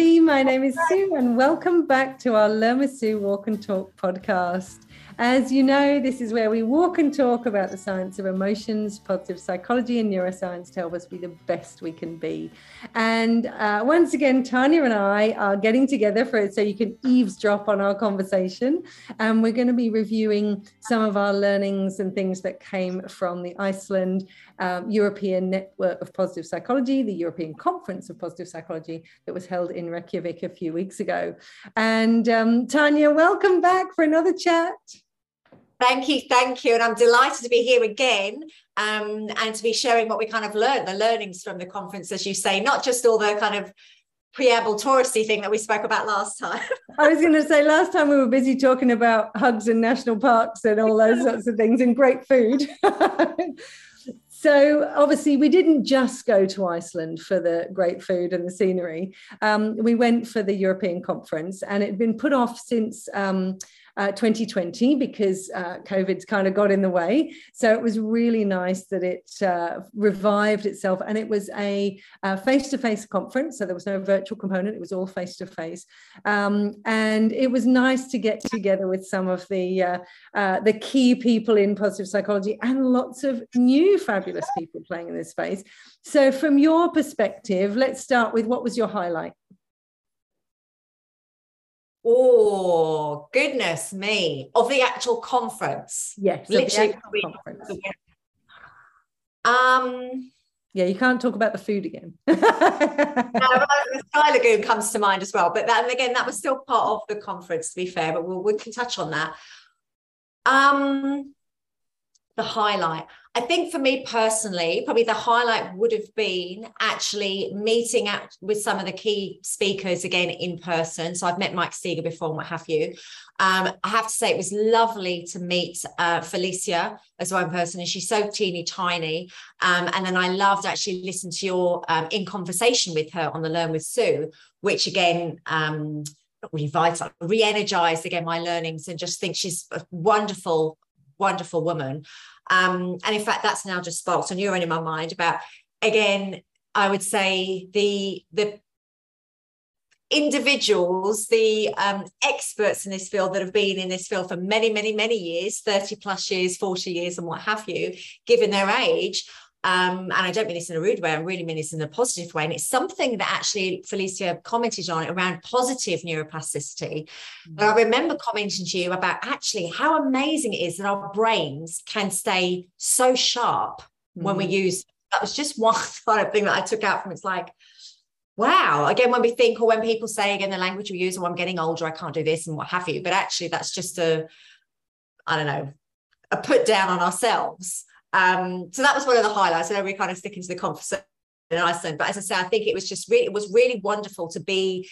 everybody. My name is Sue, and welcome back to our with Sue Walk and Talk podcast. As you know, this is where we walk and talk about the science of emotions, positive psychology, and neuroscience to help us be the best we can be. And uh, once again, Tanya and I are getting together for it so you can eavesdrop on our conversation. And we're going to be reviewing some of our learnings and things that came from the Iceland um, European Network of Positive Psychology, the European Conference of Positive Psychology that was held in Reykjavik a few weeks ago. And um, Tanya, welcome back for another chat. Thank you, thank you. And I'm delighted to be here again um, and to be sharing what we kind of learned, the learnings from the conference, as you say, not just all the kind of preamble touristy thing that we spoke about last time. I was going to say last time we were busy talking about hugs and national parks and all those sorts of things and great food. so obviously we didn't just go to Iceland for the great food and the scenery. Um, we went for the European conference and it had been put off since um, uh, 2020 because uh, COVID's kind of got in the way. So it was really nice that it uh, revived itself. And it was a face to face conference. So there was no virtual component, it was all face to face. And it was nice to get together with some of the, uh, uh, the key people in positive psychology and lots of new fabulous people playing in this space. So, from your perspective, let's start with what was your highlight? Oh, goodness me. Of the actual conference. Yes, literally. conference. Um, yeah, you can't talk about the food again. no, the Sky Lagoon comes to mind as well. But then again, that was still part of the conference, to be fair, but we'll, we can touch on that. Um, the highlight. I think for me personally, probably the highlight would have been actually meeting out with some of the key speakers again in person. So I've met Mike Steger before and what have you. Um, I have to say it was lovely to meet uh, Felicia as one person, and she's so teeny tiny. Um, and then I loved actually listening to your um, in conversation with her on the Learn with Sue, which again um, revitalized, re-energized again my learnings, and just think she's a wonderful wonderful woman. Um, and in fact, that's now just sparked a neuron in my mind about again, I would say the the individuals, the um, experts in this field that have been in this field for many, many, many years, 30 plus years, 40 years, and what have you, given their age, um, and I don't mean this in a rude way, I really mean this in a positive way. And it's something that actually Felicia commented on around positive neuroplasticity. Mm-hmm. I remember commenting to you about actually how amazing it is that our brains can stay so sharp mm-hmm. when we mm. use that was just one kind of thing that I took out from it's like, wow. Again, when we think or when people say again the language we use, or oh, I'm getting older, I can't do this and what have you. But actually, that's just a, I don't know, a put down on ourselves. Um, so that was one of the highlights. I know we're kind of sticking to the conference in Iceland, but as I say, I think it was just really, it was really wonderful to be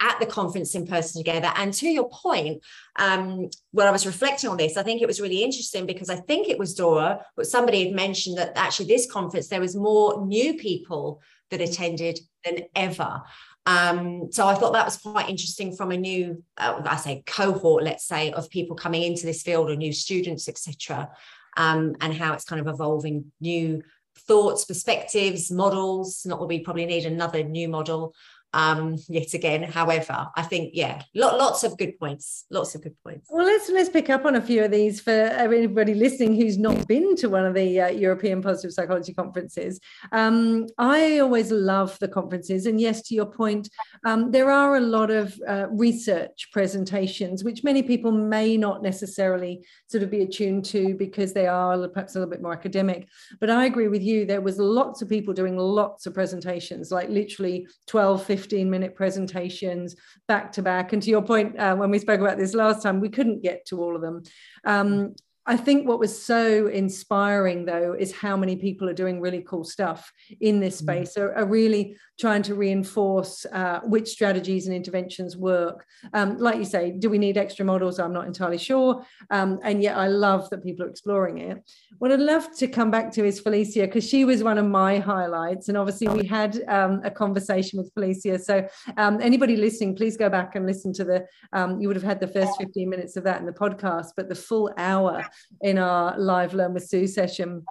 at the conference in person together. And to your point, um, when I was reflecting on this, I think it was really interesting because I think it was Dora, but somebody had mentioned that actually this conference, there was more new people that attended than ever. Um, so I thought that was quite interesting from a new, uh, I say cohort, let's say, of people coming into this field or new students, etc um, and how it's kind of evolving new thoughts, perspectives, models. Not that we probably need another new model um, yet again. However, I think yeah, lots of good points. Lots of good points. Well, let's let's pick up on a few of these for everybody listening who's not been to one of the uh, European Positive Psychology conferences. Um, I always love the conferences, and yes, to your point, um, there are a lot of uh, research presentations which many people may not necessarily sort of be attuned to because they are perhaps a little bit more academic. But I agree with you. There was lots of people doing lots of presentations, like literally 12, 15 15 minute presentations back to back. And to your point, uh, when we spoke about this last time, we couldn't get to all of them. Um, I think what was so inspiring, though, is how many people are doing really cool stuff in this mm. space, are, are really trying to reinforce uh, which strategies and interventions work. Um, like you say, do we need extra models? I'm not entirely sure. Um, and yet I love that people are exploring it. What I'd love to come back to is Felicia, because she was one of my highlights. And obviously, we had um, a conversation with Felicia. So, um, anybody listening, please go back and listen to the, um, you would have had the first 15 minutes of that in the podcast, but the full hour in our live Learn with Sue session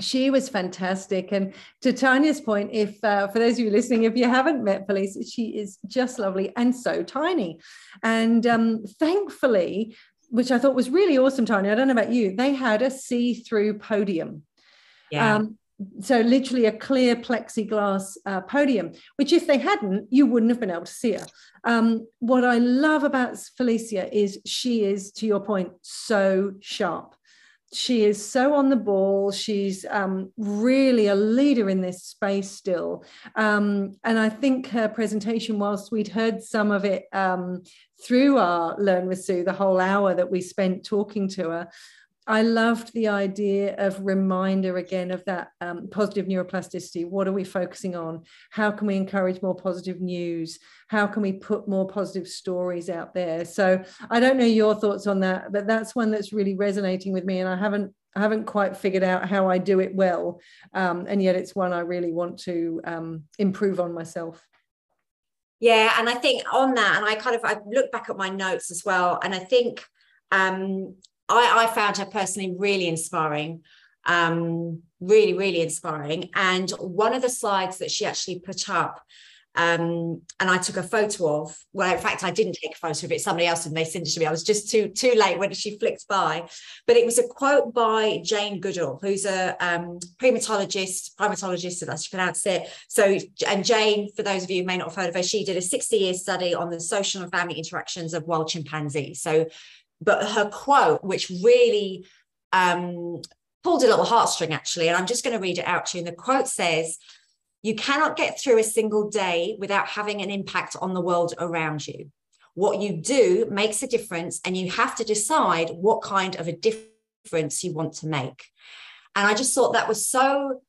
she was fantastic. And to Tanya's point, if uh, for those of you listening, if you haven't met Felice, she is just lovely and so tiny. And um, thankfully, which I thought was really awesome, Tanya, I don't know about you, they had a see through podium. Yeah. Um, so literally a clear plexiglass uh, podium which if they hadn't you wouldn't have been able to see her um, what i love about felicia is she is to your point so sharp she is so on the ball. She's um, really a leader in this space still. Um, and I think her presentation, whilst we'd heard some of it um, through our Learn with Sue, the whole hour that we spent talking to her, I loved the idea of reminder again of that um, positive neuroplasticity. What are we focusing on? How can we encourage more positive news? How can we put more positive stories out there? So I don't know your thoughts on that, but that's one that's really resonating with me, and I haven't I haven't quite figured out how I do it well, um, and yet it's one I really want to um, improve on myself. Yeah, and I think on that, and I kind of I look back at my notes as well, and I think um, I, I found her personally really inspiring, um, really, really inspiring. And one of the slides that she actually put up, um, and I took a photo of. Well, in fact, I didn't take a photo of it. Somebody else and they sent it to me. I was just too too late when she flicked by. But it was a quote by Jane Goodall, who's a um, primatologist, primatologist, as you pronounce it. So, and Jane, for those of you who may not have heard of her, she did a 60 year study on the social and family interactions of wild chimpanzees. So but her quote, which really um, pulled a little heartstring actually, and I'm just going to read it out to you. And the quote says, You cannot get through a single day without having an impact on the world around you. What you do makes a difference, and you have to decide what kind of a difference you want to make. And I just thought that was so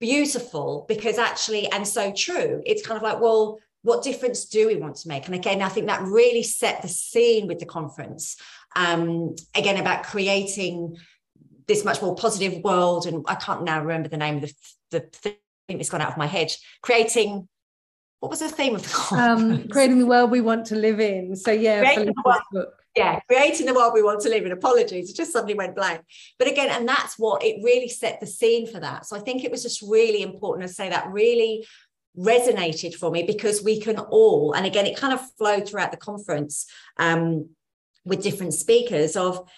beautiful because actually, and so true. It's kind of like, well, what difference do we want to make? And again, I think that really set the scene with the conference. Um, again, about creating this much more positive world. And I can't now remember the name of the, the thing that's gone out of my head. Creating what was the theme of the um, conference? Um, creating the world we want to live in. So yeah. Yeah, creating the world we want to live in. Apologies, it just suddenly went blank. But again, and that's what it really set the scene for that. So I think it was just really important to say that really resonated for me because we can all, and again, it kind of flowed throughout the conference um, with different speakers of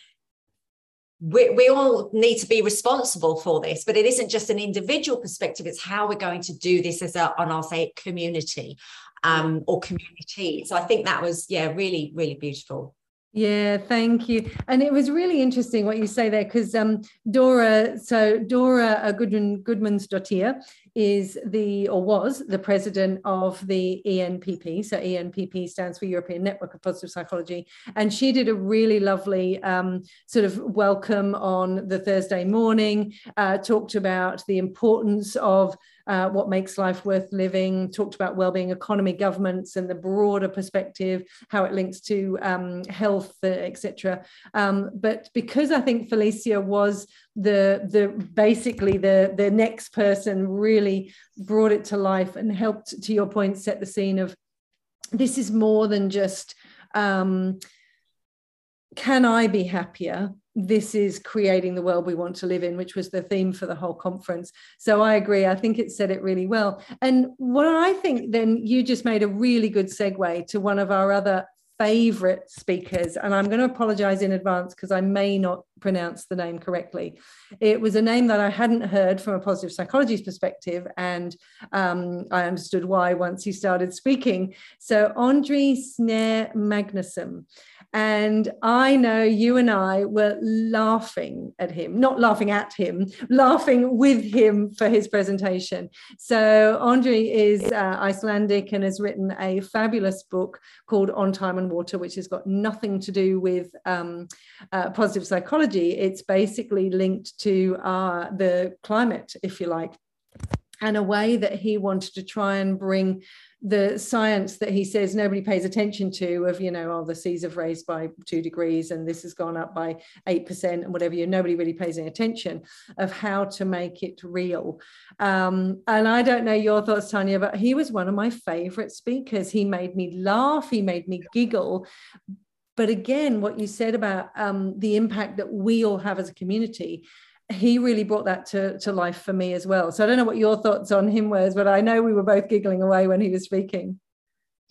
we, we all need to be responsible for this, but it isn't just an individual perspective, it's how we're going to do this as a, on our say community um, or community. So I think that was, yeah, really, really beautiful. Yeah, thank you. And it was really interesting what you say there because um, Dora, so Dora uh, Goodman Gudmundsdottir is the or was the president of the ENPP. So ENPP stands for European Network of Positive Psychology, and she did a really lovely um, sort of welcome on the Thursday morning. Uh, talked about the importance of uh, what makes life worth living, talked about well-being economy, governments, and the broader perspective, how it links to um, health, uh, etc. Um, but because I think Felicia was the the basically the the next person really brought it to life and helped, to your point, set the scene of this is more than just um, can I be happier? this is creating the world we want to live in, which was the theme for the whole conference. So I agree. I think it said it really well. And what I think then you just made a really good segue to one of our other favorite speakers. And I'm going to apologize in advance because I may not pronounce the name correctly. It was a name that I hadn't heard from a positive psychology perspective. And um, I understood why once he started speaking. So Andri Snær Magnason. And I know you and I were laughing at him, not laughing at him, laughing with him for his presentation. So, Andre is uh, Icelandic and has written a fabulous book called On Time and Water, which has got nothing to do with um, uh, positive psychology. It's basically linked to uh, the climate, if you like and a way that he wanted to try and bring the science that he says nobody pays attention to of you know oh the seas have raised by two degrees and this has gone up by eight percent and whatever you nobody really pays any attention of how to make it real. Um, and i don't know your thoughts tanya but he was one of my favorite speakers. He made me laugh. He made me giggle but again what you said about um, the impact that we all have as a community he really brought that to, to life for me as well. So I don't know what your thoughts on him was, but I know we were both giggling away when he was speaking.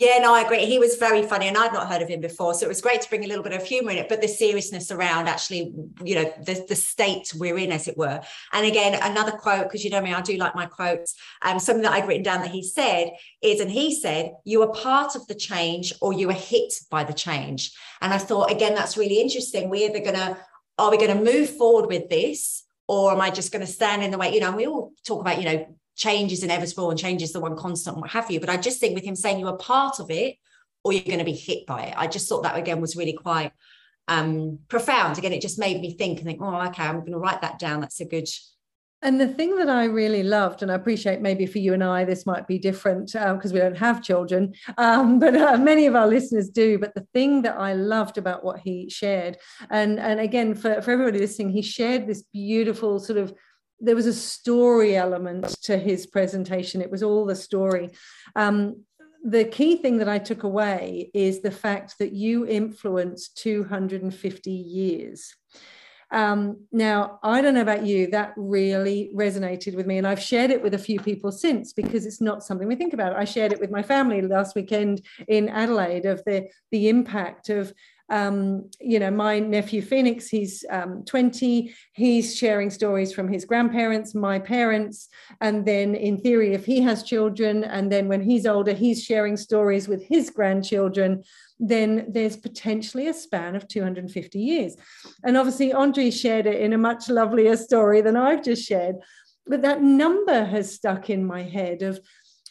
Yeah, no, I agree. He was very funny, and I'd not heard of him before, so it was great to bring a little bit of humour in it, but the seriousness around actually, you know, the the state we're in, as it were. And again, another quote because you know me, I do like my quotes. Um, something that I'd written down that he said is, and he said, "You are part of the change, or you are hit by the change." And I thought, again, that's really interesting. We're either to are we going to move forward with this, or am I just going to stand in the way? You know, we all talk about, you know, change is inevitable and change is the one constant and what have you. But I just think with him saying you are part of it or you're going to be hit by it, I just thought that again was really quite um, profound. Again, it just made me think and think, oh, okay, I'm going to write that down. That's a good. And the thing that I really loved, and I appreciate maybe for you and I, this might be different because uh, we don't have children, um, but uh, many of our listeners do. But the thing that I loved about what he shared, and, and again, for, for everybody listening, he shared this beautiful sort of there was a story element to his presentation. It was all the story. Um, the key thing that I took away is the fact that you influenced 250 years. Um, now, I don't know about you, that really resonated with me. And I've shared it with a few people since because it's not something we think about. I shared it with my family last weekend in Adelaide of the, the impact of um, you know, my nephew Phoenix, he's um, 20, he's sharing stories from his grandparents, my parents, and then in theory, if he has children, and then when he's older, he's sharing stories with his grandchildren, then there's potentially a span of 250 years. And obviously, Andri shared it in a much lovelier story than I've just shared. But that number has stuck in my head of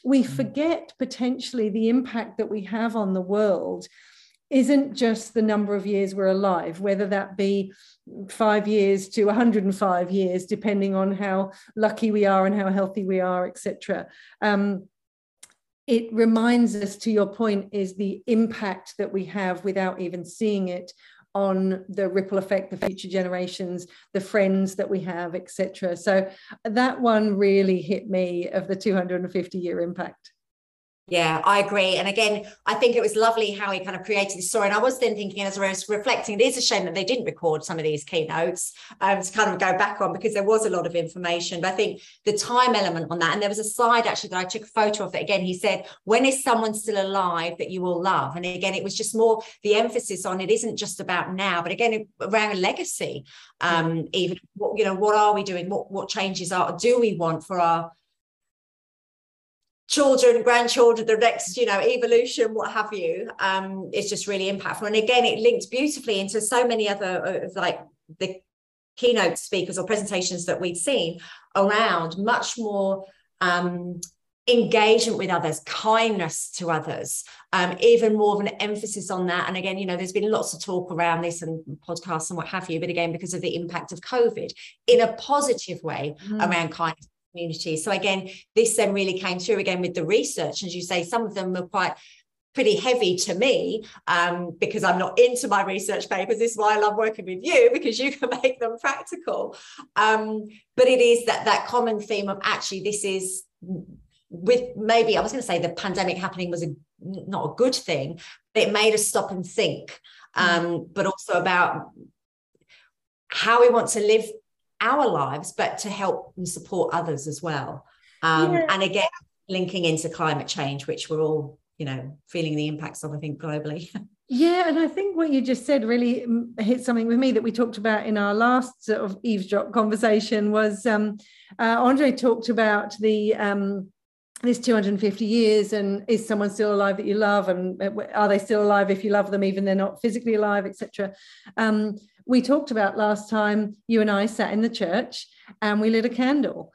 we mm. forget potentially the impact that we have on the world isn't just the number of years we're alive, whether that be five years to 105 years, depending on how lucky we are and how healthy we are, etc. Um, it reminds us, to your point, is the impact that we have without even seeing it on the ripple effect, the future generations, the friends that we have, etc. So that one really hit me of the 250 year impact. Yeah, I agree. And again, I think it was lovely how he kind of created this story. And I was then thinking, as I was reflecting, it is a shame that they didn't record some of these keynotes um, to kind of go back on because there was a lot of information. But I think the time element on that, and there was a slide actually that I took a photo of that again, he said, When is someone still alive that you will love? And again, it was just more the emphasis on it isn't just about now, but again, around legacy. Um, even what, you know, what are we doing? What what changes are do we want for our children, grandchildren, the next, you know, evolution, what have you, um, is just really impactful. And again, it links beautifully into so many other of like the keynote speakers or presentations that we've seen around much more um, engagement with others, kindness to others, um, even more of an emphasis on that. And again, you know, there's been lots of talk around this and podcasts and what have you, but again, because of the impact of COVID, in a positive way mm. around kindness community. So again, this then really came through again with the research. As you say, some of them were quite pretty heavy to me um, because I'm not into my research papers. This is why I love working with you because you can make them practical. Um, but it is that that common theme of actually this is with maybe I was going to say the pandemic happening was a not a good thing, but it made us stop and think. Mm. Um, but also about how we want to live our lives, but to help and support others as well. Um, yeah. And again, linking into climate change, which we're all, you know, feeling the impacts of, I think, globally. Yeah, and I think what you just said really mm, hit something with me that we talked about in our last sort of eavesdrop conversation was um, uh, Andri talked about the um, this 250 years and is someone still alive that you love and uh, are they still alive if you love them even they're not physically alive etc um, we talked about last time you and I sat in the church and we lit a candle.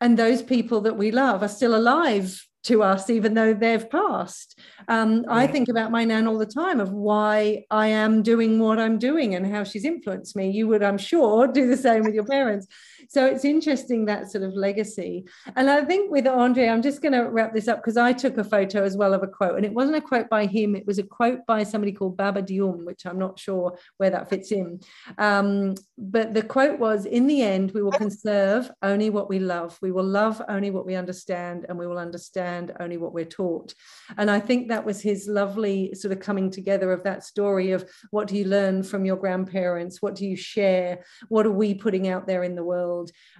And those people that we love are still alive to us, even though they've passed. Um. I think about my nan all the time of why I am doing what I'm doing and how she's influenced me. You would, I'm sure, do the same with your parents. So it's interesting that sort of legacy. And I think with Andri, I'm just going to wrap this up because I took a photo as well of a quote, and it wasn't a quote by him; it was a quote by somebody called Baba Dioum, which I'm not sure where that fits in. Um, but the quote was, "In the end, we will conserve only what we love. We will love only what we understand, and we will understand only what we're taught." And I think that was his lovely sort of coming together of that story of what do you learn from your grandparents, what do you share, what are we putting out there in the world.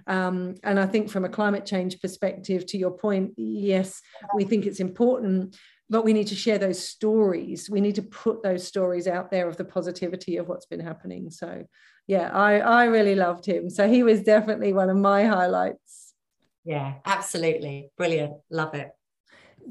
Um, and I think from a climate change perspective, to your point, yes, we think it's important, but we need to share those stories. We need to put those stories out there of the positivity of what's been happening. So, yeah, I, I really loved him. So he was definitely one of my highlights. Yeah, absolutely. Brilliant. Love it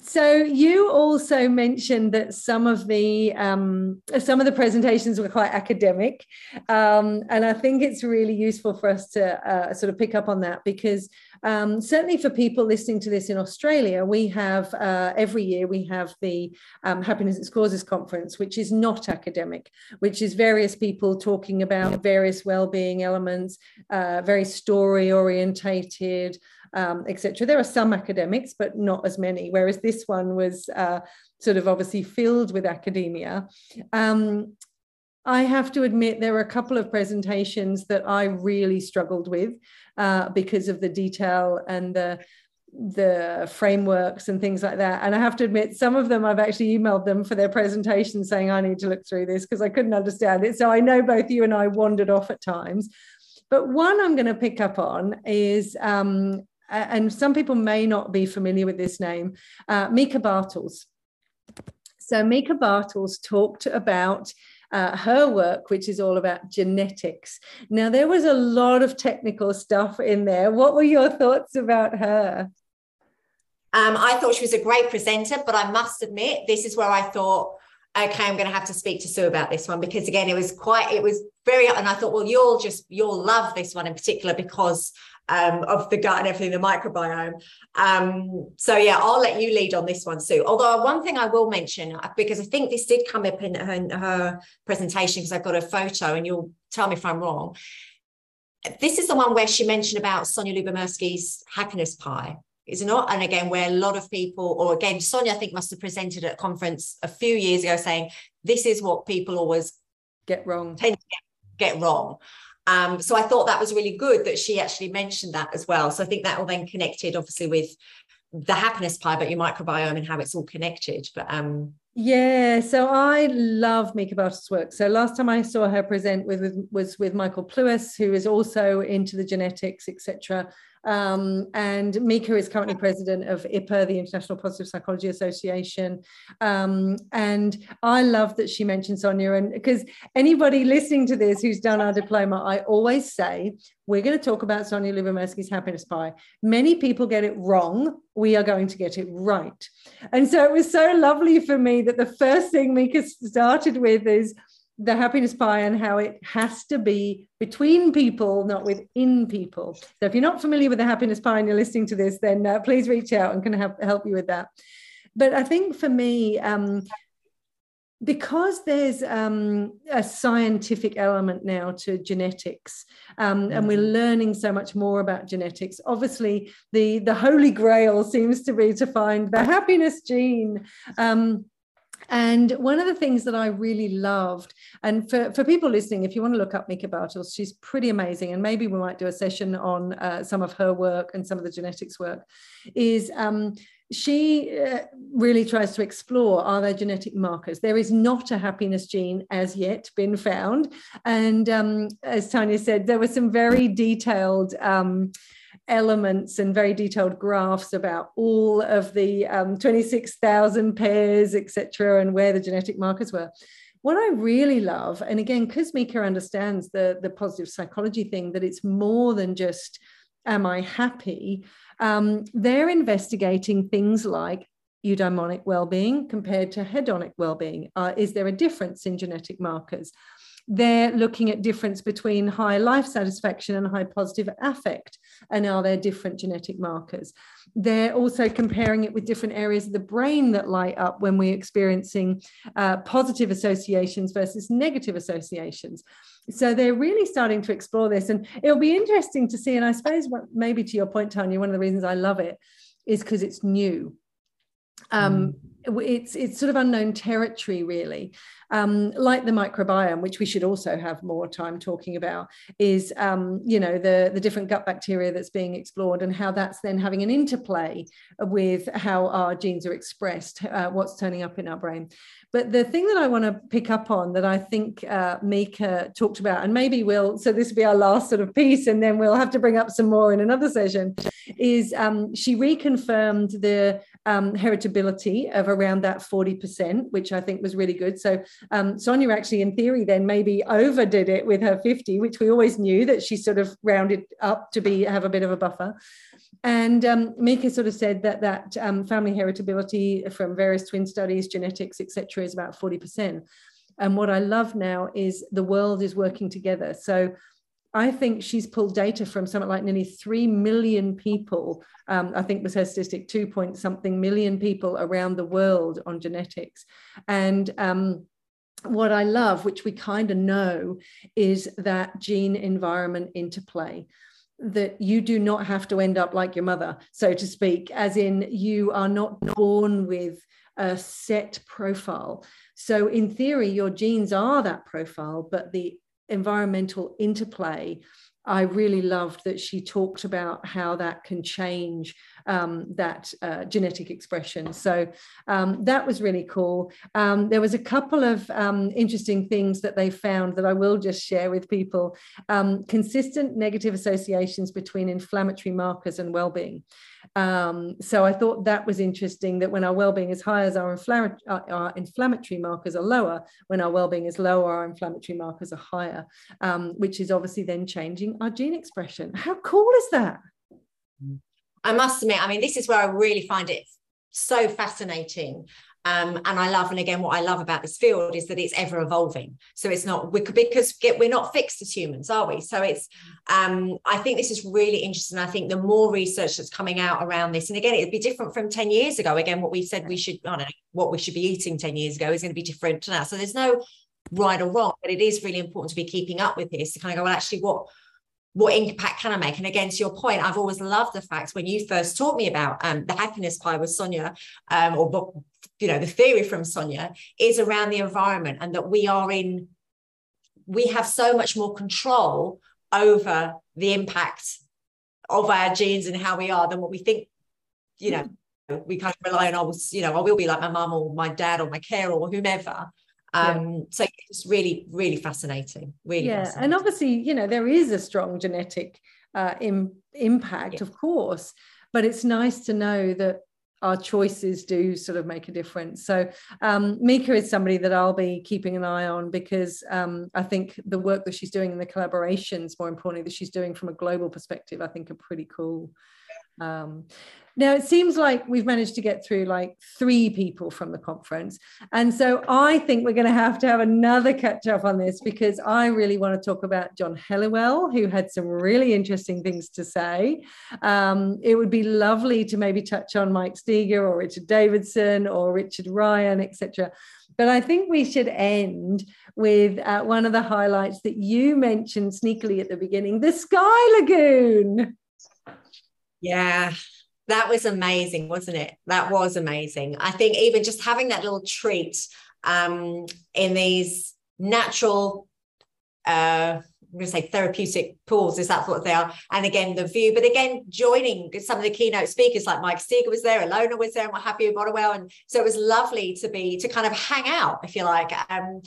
so you also mentioned that some of the um, some of the presentations were quite academic, um, and I think it's really useful for us to uh, sort of pick up on that because um, certainly for people listening to this in Australia, we have uh, every year we have the um, Happiness Its Causes conference, which is not academic, which is various people talking about various well-being elements, uh, very story orientated um, etc. There are some academics, but not as many, whereas this one was uh, sort of obviously filled with academia. Um, I have to admit, there were a couple of presentations that I really struggled with uh, because of the detail and the the frameworks and things like that. And I have to admit, some of them I've actually emailed them for their presentation saying, I need to look through this because I couldn't understand it. So I know both you and I wandered off at times. But one I'm going to pick up on is um, and some people may not be familiar with this name, uh, Meike Bartels. So Meike Bartels talked about uh, her work, which is all about genetics. Now, there was a lot of technical stuff in there. What were your thoughts about her? Um, I thought she was a great presenter, but I must admit, this is where I thought, okay, I'm going to have to speak to Sue about this one because again, it was quite, it was very, and I thought, well, you'll just, you'll love this one in particular because um, of the gut and everything, the microbiome. Um, so yeah, I'll let you lead on this one, Sue. Although one thing I will mention, uh, because I think this did come up in her, in her presentation, because I've got a photo and you'll tell me if I'm wrong. This is the one where she mentioned about Sonja Lyubomirsky's happiness pie is it not? And again, where a lot of people, or again, Sonja, I think must have presented at a conference a few years ago saying, this is what people always get wrong. Tend to get, get wrong. Um, so I thought that was really good that she actually mentioned that as well. So I think that will then connected obviously with the happiness pie, but your microbiome and how it's all connected. But um yeah, so I love Meike Bartels' work. So last time I saw her present with, with was with Michael Pluess, who is also into the genetics, etc. Um, and Meike is currently president of IPPA, the International Positive Psychology Association. Um, and I love that she mentioned Sonja, And because anybody listening to this who's done our diploma, I always say, we're going to talk about Sonja Lyubomirsky's happiness pie. Many people get it wrong. We are going to get it right. And so it was so lovely for me that the first thing Meike started with is the happiness pie and how it has to be between people, not within people. So if you're not familiar with the happiness pie and you're listening to this, then uh, please reach out and can help, help you with that. But I think for me, um, because there's um, a scientific element now to genetics um, and we're mm-hmm. learning so much more about genetics obviously the the holy grail seems to be to find the happiness gene um, and one of the things that I really loved, and for, for people listening, if you want to look up Meike Bartels, she's pretty amazing. And maybe we might do a session on uh, some of her work and some of the genetics work, is um, she uh, really tries to explore are there genetic markers there is not a happiness gene as yet been found and um, as tanya said there were some very detailed um, elements and very detailed graphs about all of the um, 26,000 pairs, etc., and where the genetic markers were. What I really love, and again, because Meike understands the, the positive psychology thing, that it's more than just, am I happy? Um, they're investigating things like eudaimonic well-being compared to hedonic well-being. Uh, is there a difference in genetic markers? They're looking at difference between high life satisfaction and high positive affect and are there different genetic markers? They're also comparing it with different areas of the brain that light up when we're experiencing uh, positive associations versus negative associations. So they're really starting to explore this and it'll be interesting to see and i suppose maybe to your point tanya one of the reasons i love it is because it's new um, mm. it's it's sort of unknown territory really um, like the microbiome which we should also have more time talking about is um, you know the the different gut bacteria that's being explored and how that's then having an interplay with how our genes are expressed uh, what's turning up in our brain but the thing that I want to pick up on that I think uh, Meike talked about, and maybe we'll, so this will be our last sort of piece, and then we'll have to bring up some more in another session, is um, she reconfirmed the um, heritability of around that 40%, which I think was really good. So um, Sonja actually, in theory, then maybe overdid it with her 50, which we always knew that she sort of rounded up to be have a bit of a buffer. And um, Meike sort of said that that um, family heritability from various twin studies, genetics, etc., is about 40%. And what I love now is the world is working together. So I think she's pulled data from something like nearly 3 million people. Um, I think was her statistic, 2 point something million people around the world on genetics. And um, what I love, which we kind of know, is that gene environment interplay that you do not have to end up like your mother, so to speak, as in you are not born with a set profile. So, in theory, your genes are that profile, but the environmental interplay I really loved that she talked about how that can change um, that uh, genetic expression. So um, that was really cool. Um, there was a couple of um, interesting things that they found that I will just share with people. Um, consistent negative associations between inflammatory markers and well-being. So I thought that was interesting that when our well-being is high, as our, uh, our, inflammatory markers are lower, when our well-being is lower, our inflammatory markers are higher, which is obviously then changing our gene expression. How cool is that? I must admit, I mean, this is where I really find it so fascinating um, and I love, and again, what I love about this field is that it's ever evolving. So it's not we could because we're not fixed as humans, are we? So it's um, I think this is really interesting. I think the more research that's coming out around this, and again, it'd be different from 10 years ago. Again, what we said we should, I don't know, what we should be eating 10 years ago is going to be different now. So there's no right or wrong, but it is really important to be keeping up with this to kind of go, well, actually, what what impact can I make? And again, to your point, I've always loved the fact when you first taught me about um, the happiness pie with Sonja, um, or you know, the theory from Sonja is around the environment and that we are in, we have so much more control over the impact of our genes and how we are than what we think, you know, we kind of rely on, oh, you know, I will be like my mum or my dad or my care or whomever. Um, yeah. So it's really, really fascinating. Really, yeah. Fascinating. And obviously, you know, there is a strong genetic uh, Im- impact, yeah. of course, but it's nice to know that our choices do sort of make a difference. So um, Meike is somebody that I'll be keeping an eye on because um, I think the work that she's doing and the collaborations, more importantly, that she's doing from a global perspective, I think are pretty cool. Um, now it seems like we've managed to get through like three people from the conference. And so I think we're going to have to have another catch up on this because I really want to talk about John Helliwell, who had some really interesting things to say. Um, it would be lovely to maybe touch on Mike Steger or Richard Davidson or Richard Ryan, etc. But I think we should end with uh, one of the highlights that you mentioned sneakily at the beginning the Sky Lagoon. Yeah, that was amazing, wasn't it? That was amazing. I think even just having that little treat um, in these natural, uh, I'm going to say therapeutic pools, is that what they are? And again, the view, but again, joining some of the keynote speakers like Mike Steger was there, Ilona was there, and what have you, Boniwell. And so it was lovely to be, to kind of hang out, if you like, um,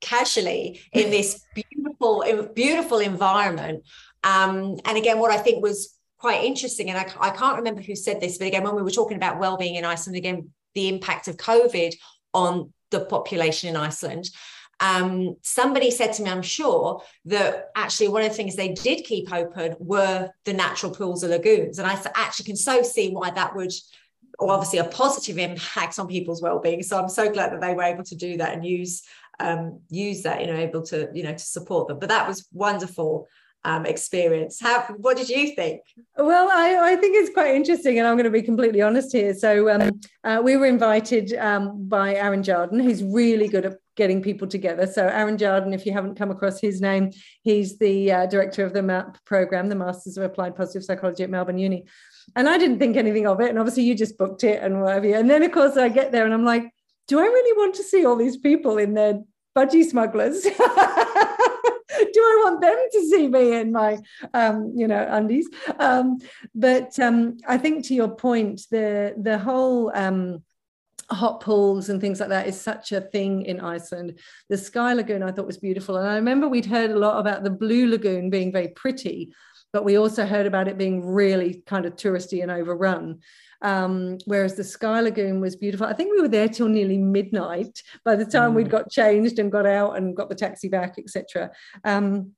casually in this beautiful, beautiful environment. Um, and again, what I think was quite interesting. And I, I can't remember who said this, but again, when we were talking about well-being in Iceland, again, the impact of COVID on the population in Iceland. Um, somebody said to me, I'm sure, that actually one of the things they did keep open were the natural pools or lagoons. And I actually can so see why that would, or obviously a positive impact on people's well-being. So I'm so glad that they were able to do that and use um, use that, you know, able to, you know, to support them. But that was wonderful um, experience. How, what did you think? Well, I, I, think it's quite interesting, and I'm going to be completely honest here. So, um, uh, we were invited um, by Aaron Jarden, who's really good at getting people together. So Aaron Jarden, if you haven't come across his name, he's the uh, director of the MAP program, the Masters of Applied Positive Psychology at Melbourne Uni. And I didn't think anything of it. And obviously you just booked it and whatever. And then of course I get there and I'm like, do I really want to see all these people in their budgie smugglers? do I want them to see me in my, um, you know, undies? Um, but um, I think to your point, the the whole um, hot pools and things like that is such a thing in Iceland. The Sky Lagoon I thought was beautiful, and I remember we'd heard a lot about the Blue Lagoon being very pretty, but we also heard about it being really kind of touristy and overrun. Um, whereas the Sky Lagoon was beautiful. I think we were there till nearly midnight by the time mm. we'd got changed and got out and got the taxi back, etc. Um,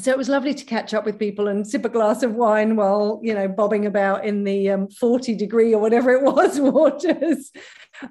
so it was lovely to catch up with people and sip a glass of wine while you know bobbing about in the um, 40 degree or whatever it was waters.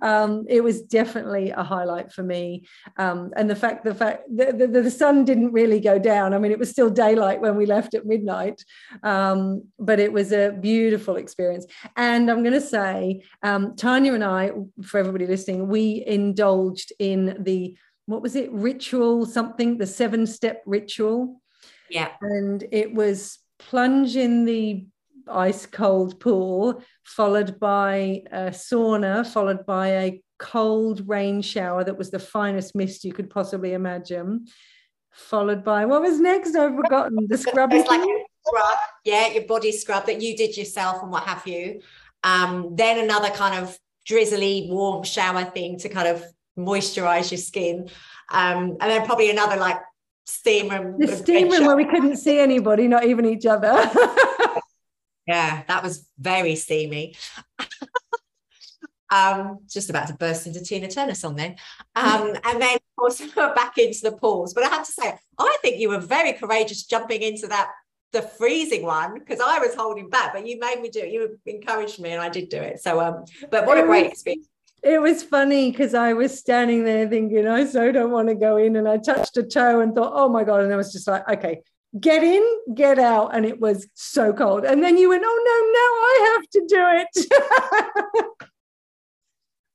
Um, it was definitely a highlight for me. Um, and the fact the fact the, the, the, sun didn't really go down. I mean it was still daylight when we left at midnight. Um, but it was a beautiful experience. And i'm going to say um, tanya and i for everybody listening we indulged in the what was it? Ritual something the seven step ritual yeah. And it was plunge in the ice cold pool, followed by a sauna, followed by a cold rain shower that was the finest mist you could possibly imagine. Followed by what was next? I've forgotten the scrubbing. like scrub, yeah, your body scrub that you did yourself and what have you. Um, then another kind of drizzly warm shower thing to kind of moisturize your skin. Um, and then probably another like steam room. The steam room where we couldn't see anybody, not even each other. yeah, that was very steamy. um, just about to burst into Tina Turner song then. Um, and then also back into the pools. But I have to say, I think you were very courageous jumping into that the freezing one because I was holding back, but you made me do it. You encouraged me and I did do it. So um, but what a great experience it was funny because I was standing there thinking, I so don't want to go in. And I touched a toe and thought, oh my God. And I was just like, okay, get in, get out. And it was so cold. And then you went, oh no, now I have to do it.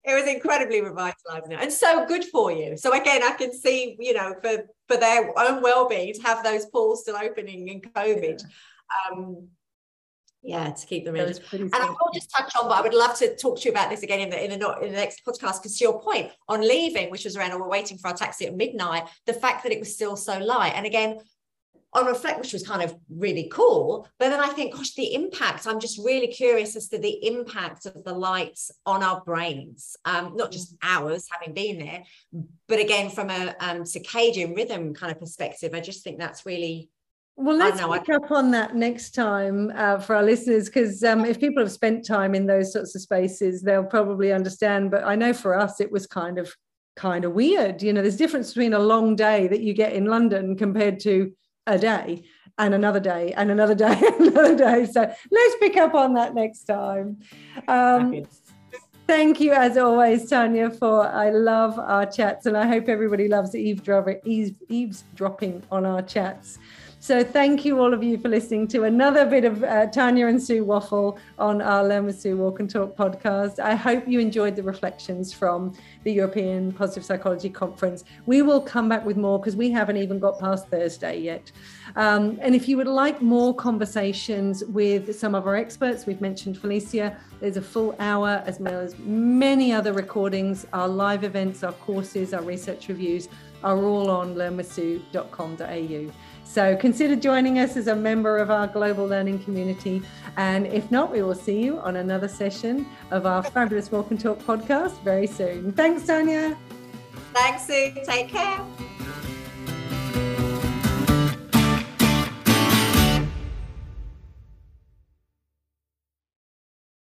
it was incredibly revitalizing and so good for you. So again, I can see, you know, for for their own well-being to have those pools still opening in COVID. Yeah. Um, yeah to keep them in. and i will just touch on but i would love to talk to you about this again in the in the, in the next podcast because to your point on leaving which was around or we're waiting for our taxi at midnight the fact that it was still so light. And again on reflect which was kind of really cool but then i think gosh the impact i'm just really curious as to the impact of the lights on our brains um, not just ours having been there but again from a um, circadian rhythm kind of perspective i just think that's really well, let's pick up on that next time uh, for our listeners, because um, if people have spent time in those sorts of spaces, they'll probably understand. But I know for us, it was kind of kind of weird. You know, there's a difference between a long day that you get in London compared to a day and another day and another day and another day. So let's pick up on that next time. Um, thank you, as always, Tanya, for I love our chats, and I hope everybody loves eavesdropping, eavesdropping on our chats. So thank you all of you for listening to another bit of uh, Tanya and Sue waffle on our Learn with Sue Walk and Talk podcast. I hope you enjoyed the reflections from the European Positive Psychology Conference. We will come back with more because we haven't even got past Thursday yet. Um, and if you would like more conversations with some of our experts, we've mentioned Felicia, there's a full hour as well as many other recordings, our live events, our courses, our research reviews are all on learnwithsue.com.au. So consider joining us as a member of our global learning community. And if not, we will see you on another session of our fabulous Walk and Talk podcast very soon. Thanks, Tanya. Thanks, Sue. Take care.